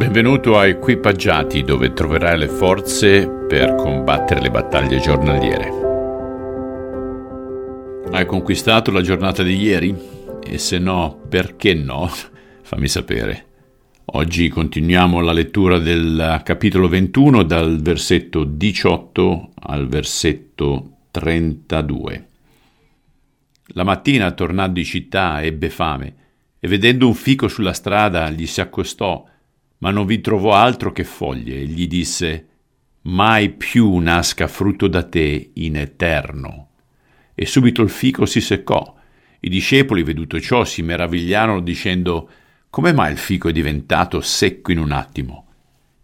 Benvenuto a Equipaggiati dove troverai le forze per combattere le battaglie giornaliere. Hai conquistato la giornata di ieri? E se no, perché no? Fammi sapere. Oggi continuiamo la lettura del capitolo 21 dal versetto 18 al versetto 32. La mattina, tornando in città, ebbe fame e vedendo un fico sulla strada gli si accostò ma non vi trovò altro che foglie e gli disse, Mai più nasca frutto da te in eterno. E subito il fico si seccò. I discepoli, veduto ciò, si meravigliarono dicendo, Come mai il fico è diventato secco in un attimo?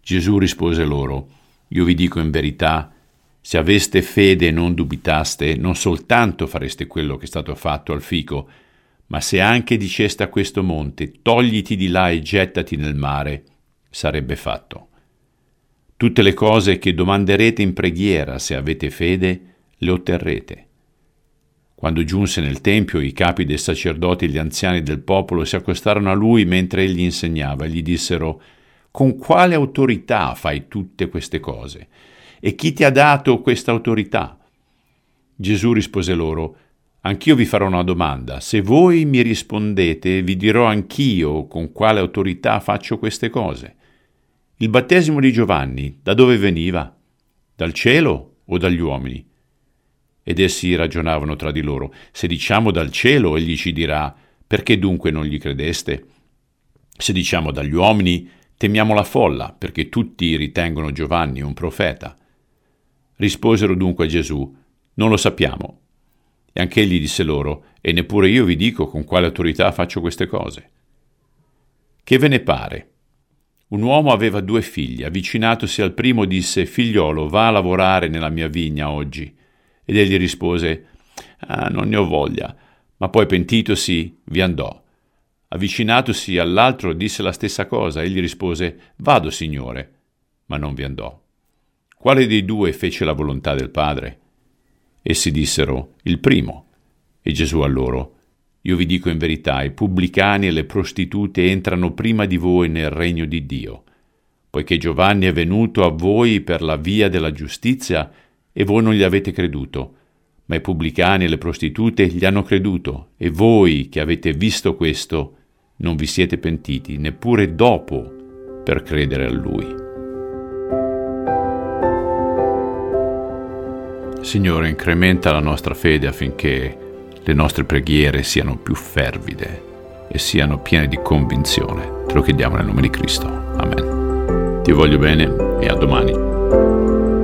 Gesù rispose loro, Io vi dico in verità, se aveste fede e non dubitaste, non soltanto fareste quello che è stato fatto al fico, ma se anche diceste a questo monte, togliti di là e gettati nel mare, sarebbe fatto. Tutte le cose che domanderete in preghiera, se avete fede, le otterrete. Quando giunse nel Tempio, i capi dei sacerdoti e gli anziani del popolo si accostarono a lui mentre egli insegnava e gli dissero Con quale autorità fai tutte queste cose? E chi ti ha dato questa autorità? Gesù rispose loro Anch'io vi farò una domanda. Se voi mi rispondete, vi dirò anch'io con quale autorità faccio queste cose. Il battesimo di Giovanni da dove veniva? Dal cielo o dagli uomini? Ed essi ragionavano tra di loro. Se diciamo dal cielo, egli ci dirà, perché dunque non gli credeste? Se diciamo dagli uomini, temiamo la folla, perché tutti ritengono Giovanni un profeta. Risposero dunque a Gesù, non lo sappiamo. E anche egli disse loro, e neppure io vi dico con quale autorità faccio queste cose. Che ve ne pare? Un uomo aveva due figli. Avvicinatosi al primo disse, Figliolo, va a lavorare nella mia vigna oggi. Ed egli rispose, ah, non ne ho voglia. Ma poi pentitosi, vi andò. Avvicinatosi all'altro disse la stessa cosa. Egli rispose, Vado, signore. Ma non vi andò. Quale dei due fece la volontà del Padre? Essi dissero, Il primo. E Gesù a loro, io vi dico in verità, i pubblicani e le prostitute entrano prima di voi nel regno di Dio, poiché Giovanni è venuto a voi per la via della giustizia e voi non gli avete creduto, ma i pubblicani e le prostitute gli hanno creduto, e voi che avete visto questo non vi siete pentiti neppure dopo per credere a lui. Signore, incrementa la nostra fede affinché le nostre preghiere siano più fervide e siano piene di convinzione. Te lo chiediamo nel nome di Cristo. Amen. Ti voglio bene e a domani.